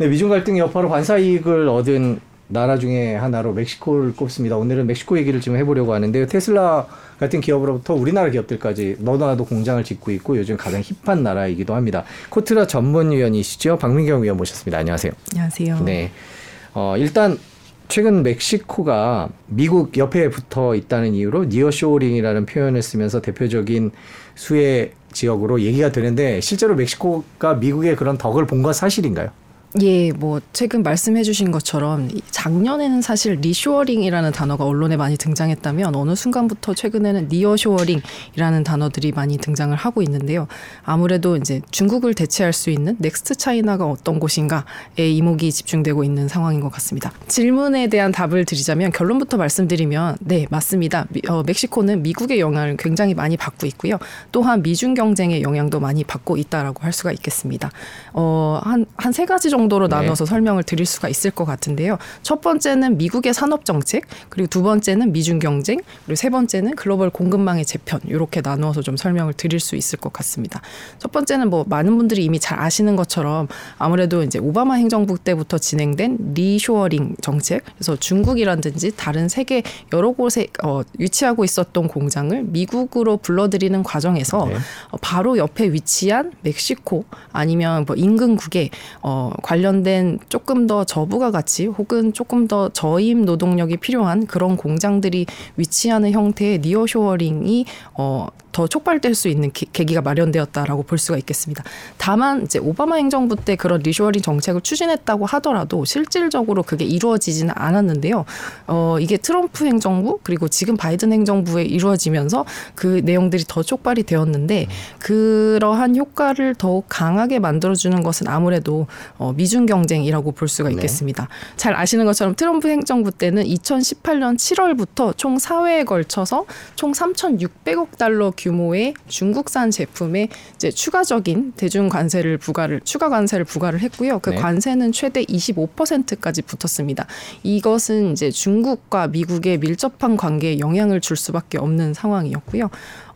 네, 미중 갈등 여파로 반사 이익을 얻은 나라 중에 하나로 멕시코를 꼽습니다. 오늘은 멕시코 얘기를 지금 해보려고 하는데요. 테슬라 같은 기업으로부터 우리나라 기업들까지 너도나도 공장을 짓고 있고 요즘 가장 hip한 나라이기도 합니다. 코트라 전문위원이시죠. 박민경 위원 모셨습니다. 안녕하세요. 안녕하세요. 네. 어, 일단 최근 멕시코가 미국 옆에 붙어 있다는 이유로 nearshoring이라는 표현을 쓰면서 대표적인 수혜 지역으로 얘기가 되는데 실제로 멕시코가 미국의 그런 덕을 본 건 사실인가요? 예, 뭐 최근 말씀해주신 것처럼 작년에는 사실 reshoring이라는 단어가 언론에 많이 등장했다면 어느 순간부터 최근에는 nearshoring이라는 단어들이 많이 등장을 하고 있는데요. 아무래도 이제 중국을 대체할 수 있는 next China가 어떤 곳인가에 이목이 집중되고 있는 상황인 것 같습니다. 질문에 대한 답을 드리자면 결론부터 말씀드리면 네 맞습니다. 미, 어, 멕시코는 미국의 영향을 굉장히 많이 받고 있고요. 또한 미중 경쟁의 영향도 많이 받고 있다라고 할 수가 있겠습니다. 어, 한한 세 가지 정도 정도로 네. 나눠서 설명을 드릴 수가 있을 것 같은데요. 첫 번째는 미국의 산업 정책, 그리고 두 번째는 미중 경쟁, 그리고 세 번째는 글로벌 공급망의 재편 이렇게 나누어서 좀 설명을 드릴 수 있을 것 같습니다. 첫 번째는 뭐 많은 분들이 이미 잘 아시는 것처럼 아무래도 이제 오바마 행정부 때부터 진행된 리쇼어링 정책, 그래서 중국이라든지 다른 세계 여러 곳에 어, 위치하고 있었던 공장을 미국으로 불러들이는 과정에서 네. 어, 바로 옆에 위치한 멕시코 아니면 뭐 인근국에 어, 관련된 조금 더 저부가 가치 혹은 조금 더 저임 노동력이 필요한 그런 공장들이 위치하는 형태의 nearshoring이 어, 더 촉발될 수 있는 기, 계기가 마련되었다라고 볼 수가 있겠습니다. 다만 이제 오바마 행정부 때 그런 리쇼어링 정책을 추진했다고 하더라도 실질적으로 그게 이루어지지는 않았는데요. 어, 이게 트럼프 행정부 그리고 지금 바이든 행정부에 이루어지면서 그 내용들이 더 촉발이 되었는데 그러한 효과를 더욱 강하게 만들어주는 것은 아무래도 어, 미중 경쟁이라고 볼 수가 네. 있겠습니다. 네. 잘 아시는 것처럼 트럼프 행정부 때는 2018년 7월부터 총 4회에 걸쳐서 총 3,600억 달러 규 모의 중국산 제품에 이제 추가적인 대중 관세를 부과를 추가 관세를 부과를 했고요. 그 네. 관세는 최대 25%까지 붙었습니다. 이것은 이제 중국과 미국의 밀접한 관계에 영향을 줄 수밖에 없는 상황이었고요.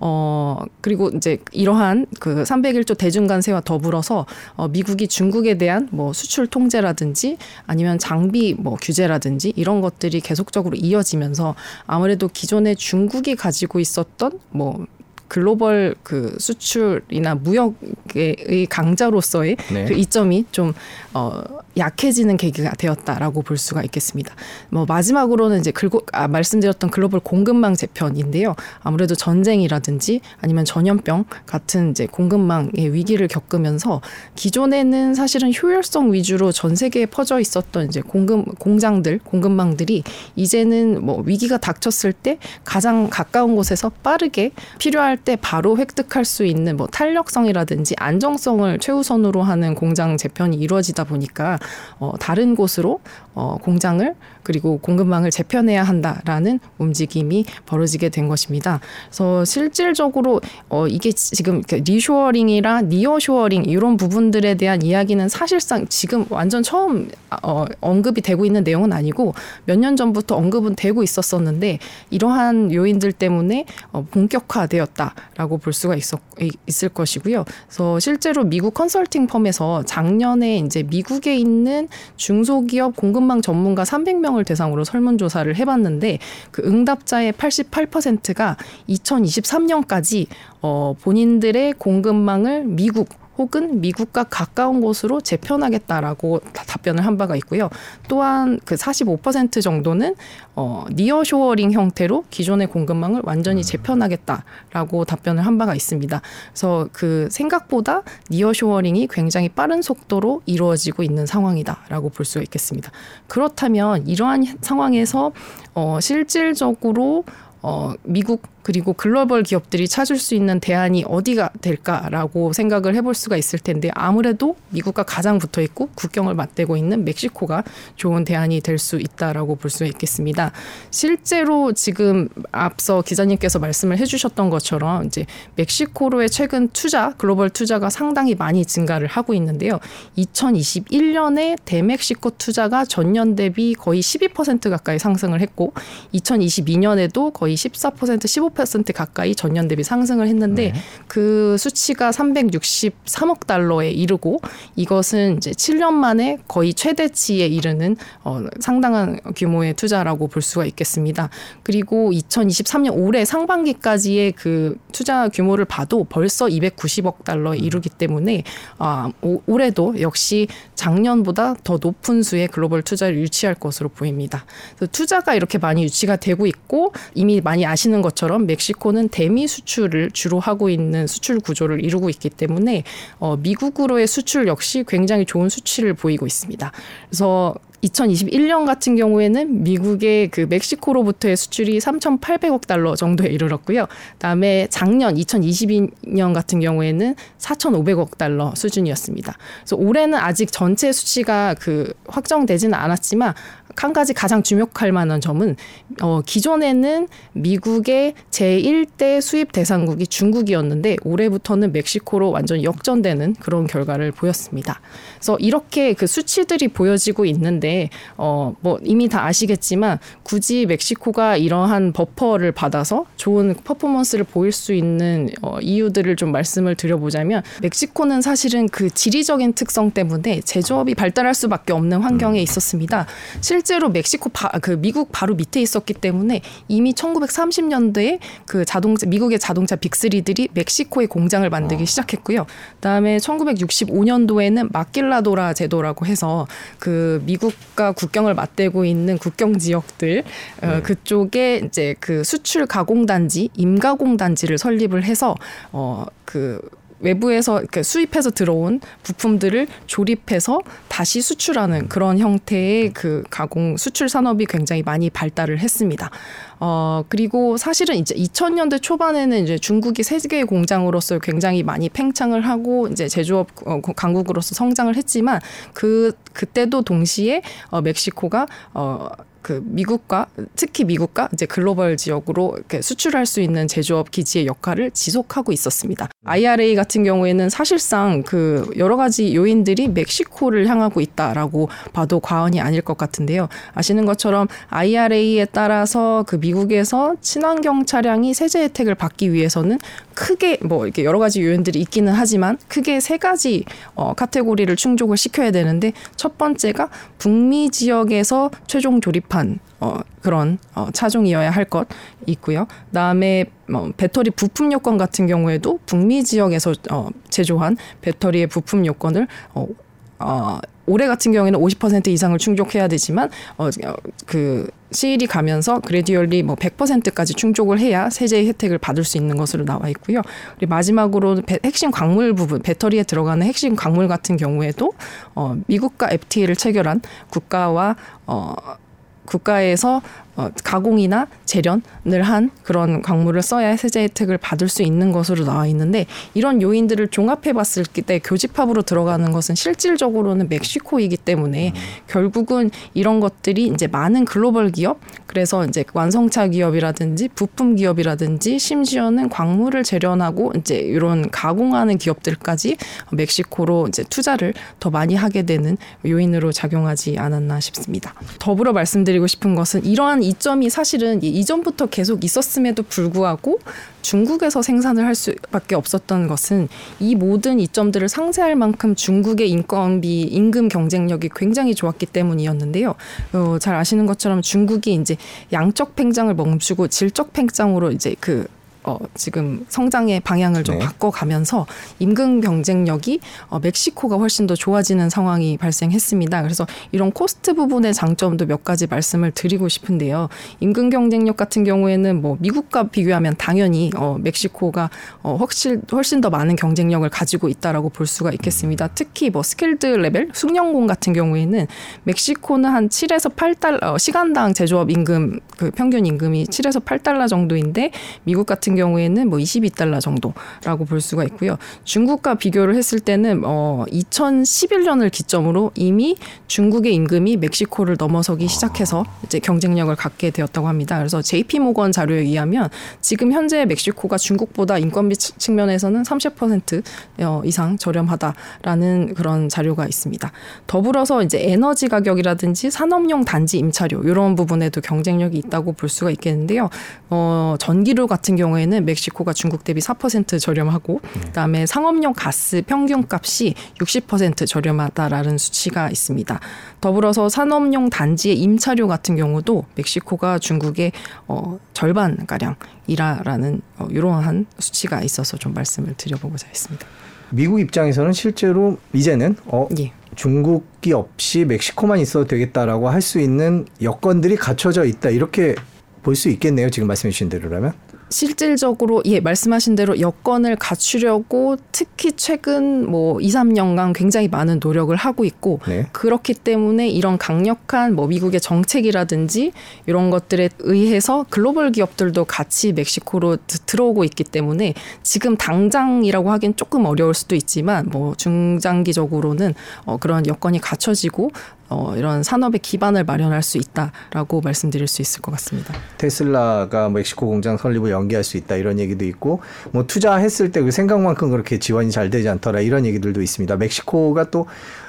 어, 그리고 이제 이러한 그 301조 대중 관세와 더불어서 어, 미국이 중국에 대한 뭐 수출 통제라든지 아니면 장비 뭐 규제라든지 이런 것들이 계속적으로 이어지면서 아무래도 기존에 중국이 가지고 있었던 뭐 글로벌 그 수출이나 무역의 강자로서의 네. 그 이점이 좀 어, 약해지는 계기가 되었다라고 볼 수가 있겠습니다. 뭐 마지막으로는 이제 글고, 아, 말씀드렸던 글로벌 공급망 재편인데요. 아무래도 전쟁이라든지 아니면 전염병 같은 이제 공급망의 위기를 겪으면서 기존에는 사실은 효율성 위주로 전 세계에 퍼져 있었던 이제 공급 공장들 공급망들이 이제는 뭐 위기가 닥쳤을 때 가장 가까운 곳에서 빠르게 필요할 때 바로 획득할 수 있는 뭐 탄력성이라든지 안정성을 최우선으로 하는 공장 재편이 이루어지다 보니까 어, 다른 곳으로 어, 공장을 그리고 공급망을 재편해야 한다라는 움직임이 벌어지게 된 것입니다. 그래서 실질적으로 어, 이게 지금 reshoring이랑 nearshoring 이런 부분들에 대한 이야기는 사실상 지금 완전 처음 어, 언급이 되고 있는 내용은 아니고 몇 년 전부터 언급은 되고 있었었는데 이러한 요인들 때문에 어, 본격화되었다라고 볼 수가 있었, 있을 것이고요. 그래서 실제로 미국 컨설팅 firm에서 작년에 이제 미국에 있는 중소기업 공급망 전문가 300명을 대상으로 설문조사를 해봤는데 그 응답자의 88%가 2023년까지 어, 본인들의 공급망을 미국 혹은 미국과 가까운 곳으로 재편하겠다라고 답변을 한 바가 있고요. 또한 그 45% 정도는 어, nearshoring 형태로 기존의 공급망을 완전히 음. 재편하겠다라고 답변을 한 바가 있습니다. 그래서 그 생각보다 nearshoring이 굉장히 빠른 속도로 이루어지고 있는 상황이다라고 볼 수가 있겠습니다. 그렇다면 이러한 상황에서 어, 실질적으로 어, 미국 그리고 글로벌 기업들이 찾을 수 있는 대안이 어디가 될까라고 생각을 해볼 수가 있을 텐데 아무래도 미국과 가장 붙어 있고 국경을 맞대고 있는 멕시코가 좋은 대안이 될 수 있다라고 볼 수 있겠습니다. 실제로 지금 앞서 기자님께서 말씀을 해주셨던 것처럼 이제 멕시코로의 최근 투자 글로벌 투자가 상당히 많이 증가를 하고 있는데요. 2021년에 대멕시코 투자가 전년 대비 거의 12% 가까이 상승을 했고 2022년에도 거의 14% 15 15% 가까이 전년 대비 상승을 했는데 네. 그 수치가 363억 달러에 이르고 이것은 이제 7년 만에 거의 최대치에 이르는 어, 상당한 규모의 투자라고 볼 수가 있겠습니다. 그리고 2023년 올해 상반기까지의 그 투자 규모를 봐도 벌써 290억 달러에 이르기 때문에 아, 오, 올해도 역시 작년보다 더 높은 수의 글로벌 투자를 유치할 것으로 보입니다. 투자가 이렇게 많이 유치가 되고 있고 이미 많이 아시는 것처럼 멕시코는 대미 수출을 주로 하고 있는 수출 구조를 이루고 있기 때문에 어, 미국으로의 수출 역시 굉장히 좋은 수치를 보이고 있습니다. 그래서 2021년 같은 경우에는 미국의 그 멕시코로부터의 수출이 3,800억 달러 정도에 이르렀고요. 그다음에 작년 2022년 같은 경우에는 4,500억 달러 수준이었습니다. 그래서 올해는 아직 전체 수치가 그 확정되지는 않았지만 한 가지 가장 주목할 만한 점은 어 기존에는 미국의 제1대 수입 대상국이 중국이었는데 올해부터는 멕시코로 완전 역전되는 그런 결과를 보였습니다. 그래서 이렇게 그 수치들이 보여지고 있는데 어 뭐 이미 다 아시겠지만 굳이 멕시코가 이러한 버퍼를 받아서 좋은 퍼포먼스를 보일 수 있는 어 이유들을 좀 말씀을 드려보자면 멕시코는 사실은 그 지리적인 특성 때문에 제조업이 발달할 수밖에 없는 환경에 있었습니다. 실 제로 멕시코 바, 그 미국 바로 밑에 있었기 때문에 이미 1930년대에 그 자동차 미국의 자동차 빅3들이 멕시코에 공장을 만들기 시작했고요. 그다음에 1965년도에는 마킬라도라 제도라고 해서 그 미국과 국경을 맞대고 있는 국경 지역들 어, 그쪽에 이제 그 수출 가공 단지, 임가공 단지를 설립을 해서 어그 외부에서 수입해서 들어온 부품들을 조립해서 다시 수출하는 그런 형태의 그 가공 수출 산업이 굉장히 많이 발달을 했습니다. 어 그리고 사실은 이제 2000년대 초반에는 이제 중국이 세계 공장으로서 굉장히 많이 팽창을 하고 이제 제조업 어, 강국으로서 성장을 했지만 그 그때도 동시에 어 멕시코가 어 그 미국과 특히 미국과 이제 글로벌 지역으로 수출할 수 있는 제조업 기지의 역할을 지속하고 있었습니다. IRA 같은 경우에는 사실상 그 여러 가지 요인들이 멕시코를 향하고 있다라고 봐도 과언이 아닐 것 같은데요. 아시는 것처럼 IRA에 따라서 그 미국에서 친환경 차량이 세제 혜택을 받기 위해서는 크게 뭐 이렇게 여러 가지 요인들이 있기는 하지만 크게 세 가지 어 카테고리를 충족을 시켜야 되는데 첫 번째가 북미 지역에서 최종 조립한 어 그런 어 차종이어야 할 것 있고요. 그다음에 뭐 배터리 부품 요건 같은 경우에도 북미 지역에서 어 제조한 배터리의 부품 요건을 어 어, 올해 같은 경우에는 50% 이상을 충족해야 되지만 어, 그 시일이 가면서 그레디얼리 뭐 100%까지 충족을 해야 세제 혜택을 받을 수 있는 것으로 나와 있고요. 그리고 마지막으로 배, 핵심 광물 부분, 배터리에 들어가는 핵심 광물 같은 경우에도 어, 미국과 FTA를 체결한 국가와 어, 국가에서 어, 가공이나 재련을 한 그런 광물을 써야 세제 혜택을 받을 수 있는 것으로 나와 있는데 이런 요인들을 종합해 봤을 때 교집합으로 들어가는 것은 실질적으로는 멕시코이기 때문에 음. 결국은 이런 것들이 이제 많은 글로벌 기업 그래서 이제 완성차 기업이라든지 부품 기업이라든지 심지어는 광물을 재련하고 이제 이런 가공하는 기업들까지 멕시코로 이제 투자를 더 많이 하게 되는 요인으로 작용하지 않았나 싶습니다. 더불어 말씀드리고 싶은 것은 이러한 이점이 사실은 이전부터 계속 있었음에도 불구하고 중국에서 생산을 할 수밖에 없었던 것은 이 모든 이점들을 상쇄할 만큼 중국의 인건비, 임금 경쟁력이 굉장히 좋았기 때문이었는데요. 어, 잘 아시는 것처럼 중국이 이제 양적 팽장을 멈추고 질적 팽장으로 이제 그 어, 지금 성장의 방향을 좀 네. 바꿔가면서 임금 경쟁력이 어, 멕시코가 훨씬 더 좋아지는 상황이 발생했습니다. 그래서 이런 cost 부분의 장점도 몇 가지 말씀을 드리고 싶은데요. 임금 경쟁력 같은 경우에는 뭐 미국과 비교하면 당연히 어, 멕시코가 어, 훨씬 훨씬 더 많은 경쟁력을 가지고 있다라고 볼 수가 있겠습니다. 특히 뭐 skilled level 숙련공 같은 경우에는 멕시코는 한 7에서 8달러 어, 시간당 제조업 임금 그 평균 임금이 7에서 8달러 정도인데 미국 같은 같은 경우에는 뭐 22달러 정도라고 볼 수가 있고요. 중국과 비교를 했을 때는 어 2011년을 기점으로 이미 중국의 임금이 멕시코를 넘어서기 시작해서 이제 경쟁력을 갖게 되었다고 합니다. 그래서 JP 모건 자료에 의하면 지금 현재 멕시코가 중국보다 인건비 측- 측면에서는 30% 어, 이상 저렴하다라는 그런 자료가 있습니다. 더불어서 이제 에너지 가격이라든지 산업용 단지 임차료 이런 부분에도 경쟁력이 있다고 볼 수가 있겠는데요. 어, 전기료 같은 경우에는 멕시코가 중국 대비 4% 저렴하고 그다음에 상업용 가스 평균 값이 60% 저렴하다라는 수치가 있습니다. 더불어서 산업용 단지의 임차료 같은 경우도 멕시코가 중국의 어, 절반 가량이라라는 어, 이러한 수치가 있어서 좀 말씀을 드려보고자 했습니다. 미국 입장에서는 실제로 이제는 어, 예. 중국이 없이 멕시코만 있어도 되겠다라고 할 수 있는 여건들이 갖춰져 있다 이렇게 볼 수 있겠네요. 지금 말씀해 주신 대로라면. 실질적으로 예 말씀하신 대로 여건을 갖추려고 특히 최근 뭐 2, 3년간 굉장히 많은 노력을 하고 있고 네. 그렇기 때문에 이런 강력한 뭐 미국의 정책이라든지 이런 것들에 의해서 글로벌 기업들도 같이 멕시코로 드- 들어오고 있기 때문에 지금 당장이라고 하긴 조금 어려울 수도 있지만 뭐 중장기적으로는 어 그런 여건이 갖춰지고 어 이런 산업의 기반을 마련할 수 있다라고 말씀드릴 수 있을 것 같습니다. 테슬라가 멕시코 공장 설립을 연기할 수 있다 이런 얘기도 있고 뭐 투자했을 때 그 생각만큼 그렇게 지원이 잘 되지 않더라 이런 얘기들도 있습니다. 멕시코가 또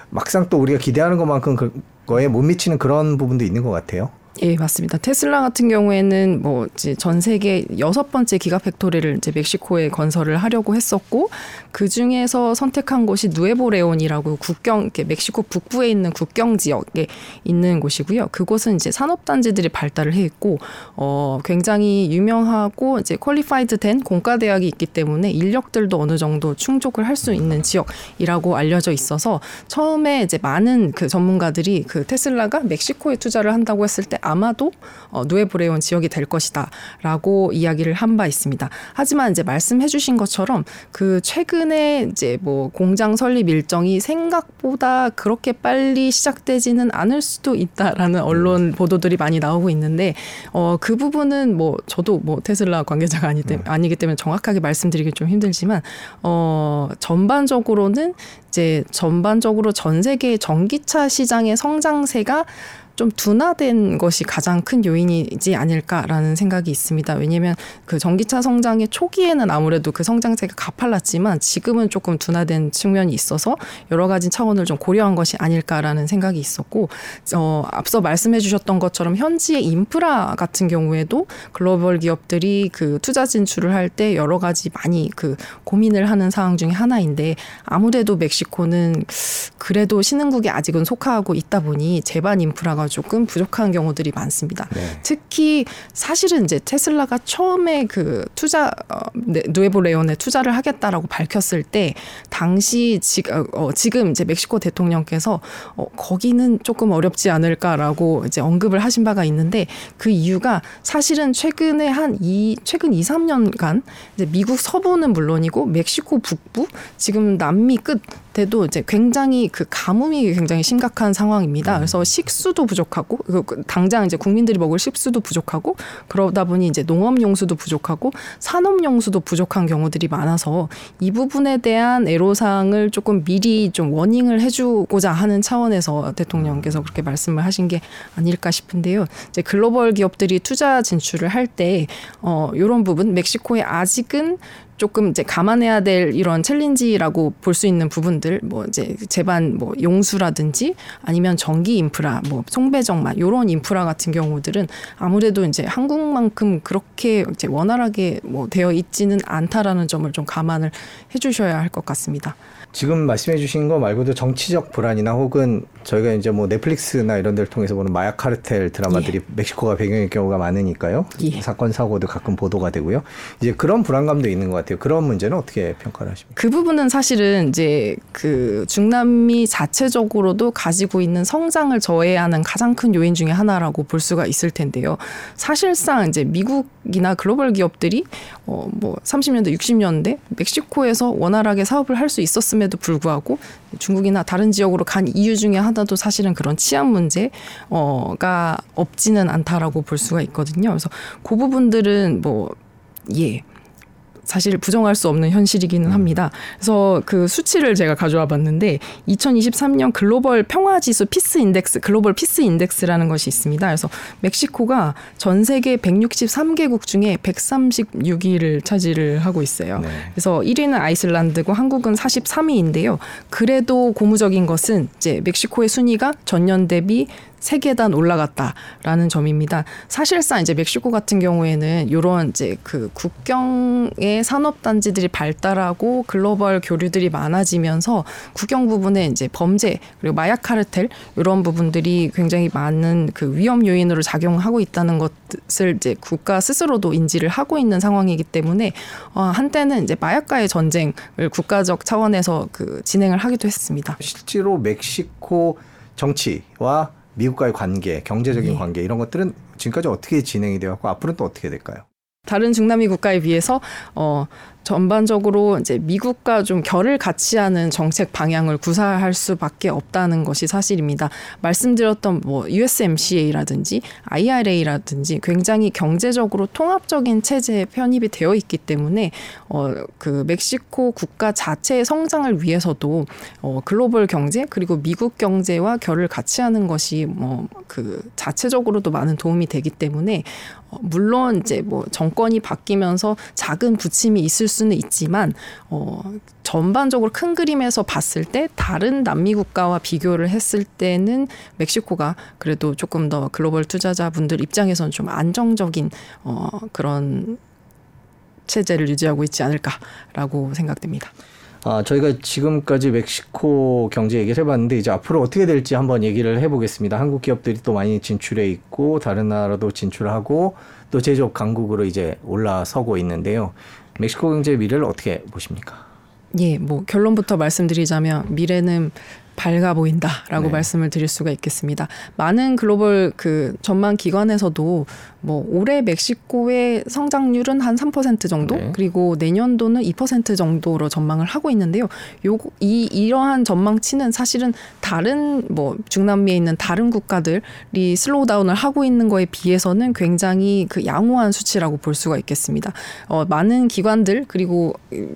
막상 또 우리가 기대하는 것만큼 그 거에 못 미치는 그런 부분도 있는 것 같아요. 예, 맞습니다. 테슬라 같은 경우에는 뭐 이제 전 세계 여섯 번째 gigafactory를 이제 멕시코에 건설을 하려고 했었고 그 중에서 선택한 곳이 누에보레온이라고 국경 멕시코 북부에 있는 국경 지역에 있는 곳이고요. 그곳은 이제 산업 단지들이 발달을 해 있고 어 굉장히 유명하고 이제 qualified 된 공과 대학이 있기 때문에 인력들도 어느 정도 충족을 할 수 있는 지역이라고 알려져 있어서 처음에 이제 많은 그 전문가들이 그 테슬라가 멕시코에 투자를 한다고 했을 때 아마도 어, 누에보레온 지역이 될 것이다라고 이야기를 한 바 있습니다. 하지만 이제 말씀해주신 것처럼 그 최근에 이제 뭐 공장 설립 일정이 생각보다 그렇게 빨리 시작되지는 않을 수도 있다라는 언론 보도들이 많이 나오고 있는데 어, 그 부분은 뭐 저도 뭐 테슬라 관계자가 아니 때, 아니기 때문에 정확하게 말씀드리기 좀 힘들지만 어, 전반적으로는 이제 전반적으로 전 세계 전기차 시장의 성장세가 좀 둔화된 것이 가장 큰 요인이지 않을까라는 생각이 있습니다. 왜냐하면 그 전기차 성장의 초기에는 아무래도 그 성장세가 가팔랐지만 지금은 조금 둔화된 측면이 있어서 여러 가지 차원을 좀 고려한 것이 아닐까라는 생각이 있었고 어, 앞서 말씀해주셨던 것처럼 현지의 인프라 같은 경우에도 글로벌 기업들이 그 투자 진출을 할 때 여러 가지 많이 그 고민을 하는 상황 중에 하나인데 아무래도 멕시코는 그래도 신흥국에 아직은 속하고 있다 보니 제반 인프라가 조금 부족한 경우들이 많습니다. 네. 특히 사실은 이제 테슬라가 처음에 그 투자 어, 네, 누에보 레온에 투자를 하겠다라고 밝혔을 때 당시 지, 어, 지금 이제 멕시코 대통령께서 어, 거기는 조금 어렵지 않을까라고 이제 언급을 하신 바가 있는데 그 이유가 사실은 최근에 한 이 최근 2, 3년간 이제 미국 서부는 물론이고 멕시코 북부 지금 남미 끝에도 이제 굉장히 그 가뭄이 굉장히 심각한 상황입니다. 그래서 식수도 부족하고 그- 그 당장 이제 국민들이 먹을 식수도 부족하고 그러다 보니 이제 농업 용수도 부족하고 산업 용수도 부족한 경우들이 많아서 이 부분에 대한 애로사항을 조금 미리 좀 워닝을 해주고자 하는 차원에서 대통령께서 그렇게 말씀을 하신 게 아닐까 싶은데요. 이제 글로벌 기업들이 투자 진출을 할 때 어, 이런 부분 멕시코에 아직은 조금 이제 감안해야 될 이런 챌린지라고 볼 수 있는 부분들 뭐 이제 제반 뭐 용수라든지 아니면 전기 인프라 뭐 송배정만 요런 인프라 같은 경우들은 아무래도 이제 한국만큼 그렇게 이제 원활하게 뭐 되어 있지는 않다라는 점을 좀 감안을 해 주셔야 할 것 같습니다. 지금 말씀해 주신 거 말고도 정치적 불안이나 혹은 저희가 이제 뭐 넷플릭스나 이런 데를 통해서 보는 마약 카르텔 드라마들이 멕시코가 배경일 경우가 많으니까요. 예. 사건 사고도 가끔 보도가 되고요. 이제 그런 불안감도 있는 것 같아요. 그런 문제는 어떻게 평가를 하십니까? 그 부분은 사실은 이제 그 중남미 자체적으로도 가지고 있는 성장을 저해하는 가장 큰 요인 중에 하나라고 볼 수가 있을 텐데요. 사실상 이제 미국이나 글로벌 기업들이 어 뭐 30년대, 60년대 멕시코에서 원활하게 사업을 할 수 있었음에도 불구하고 중국이나 다른 지역으로 간 이유 중에 하나도 사실은 그런 치안 문제가 없지는 않다라고 볼 수가 있거든요. 그래서 그 부분들은 뭐 예. 사실 부정할 수 없는 현실이기는 합니다. 그래서 그 수치를 제가 가져와 봤는데 2023년 글로벌 평화 지수 peace index Global Peace Index라는 것이 있습니다. 그래서 멕시코가 전 세계 163개국 중에 136위를 차지를 하고 있어요. 네. 그래서 1위는 아이슬란드고 한국은 43위인데요. 그래도 고무적인 것은 이제 멕시코의 순위가 전년 대비 세 계단 올라갔다라는 점입니다. 사실상 이제 멕시코 같은 경우에는 이런 이제 그 국경의 산업 단지들이 발달하고 글로벌 교류들이 많아지면서 국경 부분에 이제 범죄 그리고 마약 카르텔 이런 부분들이 굉장히 많은 그 위험 요인으로 작용하고 있다는 것을 이제 국가 스스로도 인지를 하고 있는 상황이기 때문에 어, 한때는 이제 마약과의 전쟁을 국가적 차원에서 그 진행을 하기도 했습니다. 실제로 멕시코 정치와 미국과의 관계, 경제적인 예. 관계 이런 것들은 지금까지 어떻게 진행이 되었고 앞으로는 또 어떻게 될까요? 다른 중남미 국가에 비해서 어 전반적으로 이제 미국과 좀 결을 같이 하는 정책 방향을 구사할 수밖에 없다는 것이 사실입니다. 말씀드렸던 뭐 USMCA라든지 IRA라든지 굉장히 경제적으로 통합적인 체제에 편입이 되어 있기 때문에 어 그 멕시코 국가 자체의 성장을 위해서도 어 글로벌 경제 그리고 미국 경제와 결을 같이 하는 것이 뭐 그 자체적으로도 많은 도움이 되기 때문에 어 물론 이제 뭐 정권이 바뀌면서 작은 부침이 있을 수는 있지만 어 전반적으로 큰 그림에서 봤을 때 다른 남미 국가와 비교를 했을 때는 멕시코가 그래도 조금 더 글로벌 투자자분들 입장에서는 좀 안정적인 어 그런 체제를 유지하고 있지 않을까라고 생각됩니다. 아, 저희가 지금까지 멕시코 경제 얘기를 해봤는데 이제 앞으로 어떻게 될지 한번 얘기를 해보겠습니다. 한국 기업들이 또 많이 진출해 있고 다른 나라도 진출하고 또 제조업 강국으로 이제 올라서고 있는데요. 멕시코 경제 미래를 어떻게 보십니까? 예, 뭐 결론부터 말씀드리자면 미래는 밝아 보인다라고 네. 말씀을 드릴 수가 있겠습니다. 많은 글로벌 그 전망 기관에서도 뭐 올해 멕시코의 성장률은 한 3% 정도 네. 그리고 내년도는 2% 정도로 전망을 하고 있는데요. 요거 이 이러한 전망치는 사실은 다른 뭐 중남미에 있는 다른 국가들이 slow down을 하고 있는 거에 비해서는 굉장히 그 양호한 수치라고 볼 수가 있겠습니다. 어 많은 기관들 그리고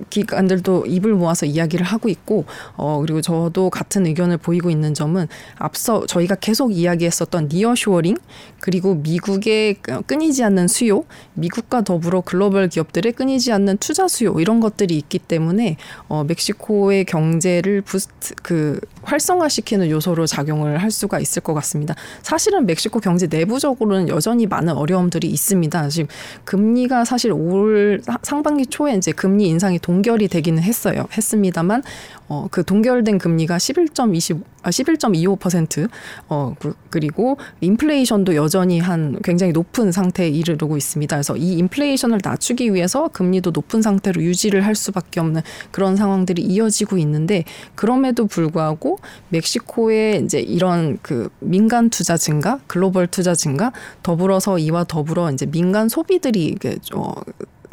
기관들도 입을 모아서 이야기를 하고 있고 어 그리고 저도 같은 의견을 보이고 있는 점은 앞서 저희가 계속 이야기했었던 nearshoring 그리고 미국의 끊이지 않는 수요, 미국과 더불어 글로벌 기업들의 끊이지 않는 투자 수요 이런 것들이 있기 때문에 어 멕시코의 경제를 boost 그 활성화시키는 요소로 작용을 할 수가 있을 것 같습니다. 사실은 멕시코 경제 내부적으로는 여전히 많은 어려움들이 있습니다. 지금 금리가 사실 올 상반기 초에 이제 금리 인상이 동결이 되기는 했어요. 했습니다만 어, 그 동결된 금리가 11.20, 아, 11.25%, 어, 그, 그리고 인플레이션도 여전히 한 굉장히 높은 상태에 이르르고 있습니다. 그래서 이 인플레이션을 낮추기 위해서 금리도 높은 상태로 유지를 할 수밖에 없는 그런 상황들이 이어지고 있는데 그럼에도 불구하고 멕시코의 이제 이런 그 민간 투자 증가, 글로벌 투자 증가, 더불어서 이와 더불어 이제 민간 소비들이 이게 어,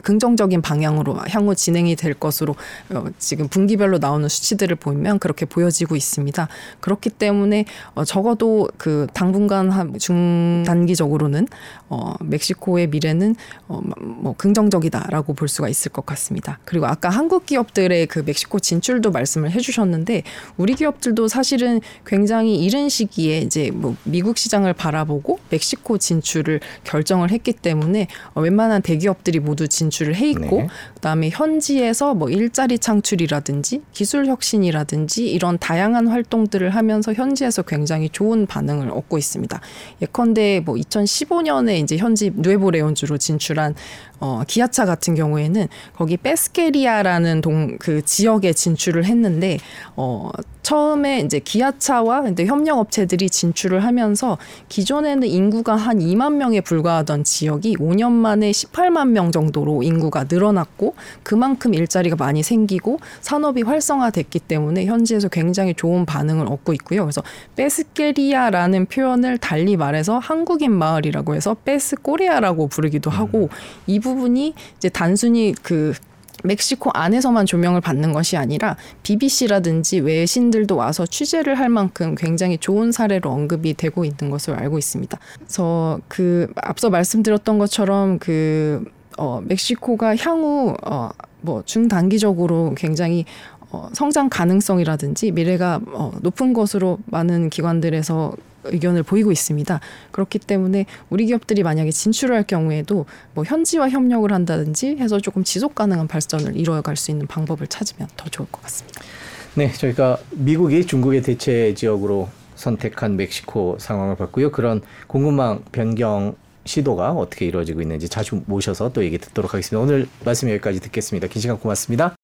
긍정적인 방향으로 향후 진행이 될 것으로 어, 지금 분기별로 나오는 수치들을 보면 그렇게 보여지고 있습니다. 그렇기 때문에 어, 적어도 그 당분간 한 중단기적으로는 어, 멕시코의 미래는 어, 뭐 긍정적이다라고 볼 수가 있을 것 같습니다. 그리고 아까 한국 기업들의 그 멕시코 진출도 말씀을 해주셨는데 우리 기업들도 사실은 굉장히 이른 시기에 이제 뭐 미국 시장을 바라보고 멕시코 진출을 결정을 했기 때문에 어, 웬만한 대기업들이 모두 진출을 해 있고 네. 그다음에 현지에서 뭐 일자리 창출이라든지 기술 혁신이라든지 이런 다양한 활동들을 하면서 현지에서 굉장히 좋은 반응을 얻고 있습니다. 예컨대 뭐 2015년에 이제 현지 누에보 레온주로 진출한 어, 기아차 같은 경우에는 거기 페스케리아라는 동 그 지역에 진출을 했는데 어 처음에 이제 기아차와 근데 협력 업체들이 진출을 하면서 기존에는 인구가 한 2만 명에 불과하던 지역이 5년 만에 18만 명 정도로 인구가 늘어났고 그만큼 일자리가 많이 생기고 산업이 활성화됐기 때문에 현지에서 굉장히 좋은 반응을 얻고 있고요. 그래서 페스케리아라는 표현을 달리 말해서 한국인 마을이라고 해서 페스코리아라고 부르기도 하고 이부 분이 이제 단순히 그 멕시코 안에서만 조명을 받는 것이 아니라 BBC라든지 외신들도 와서 취재를 할 만큼 굉장히 좋은 사례로 언급이 되고 있는 것으로 알고 있습니다. 그래서 그 앞서 말씀드렸던 것처럼 그 어, 멕시코가 향후 어, 뭐 중단기적으로 굉장히 어, 성장 가능성이라든지 미래가 어, 높은 것으로 많은 기관들에서 의견을 보이고 있습니다. 그렇기 때문에 우리 기업들이 만약에 진출을 할 경우에도 뭐 현지와 협력을 한다든지 해서 조금 지속 가능한 발전을 이루어갈 수 있는 방법을 찾으면 더 좋을 것 같습니다. 네, 저희가 미국이 중국의 대체 지역으로 선택한 멕시코 상황을 봤고요. 그런 공급망 변경 시도가 어떻게 이루어지고 있는지 자주 모셔서 또 얘기 듣도록 하겠습니다. 오늘 말씀 여기까지 듣겠습니다. 긴 시간 고맙습니다.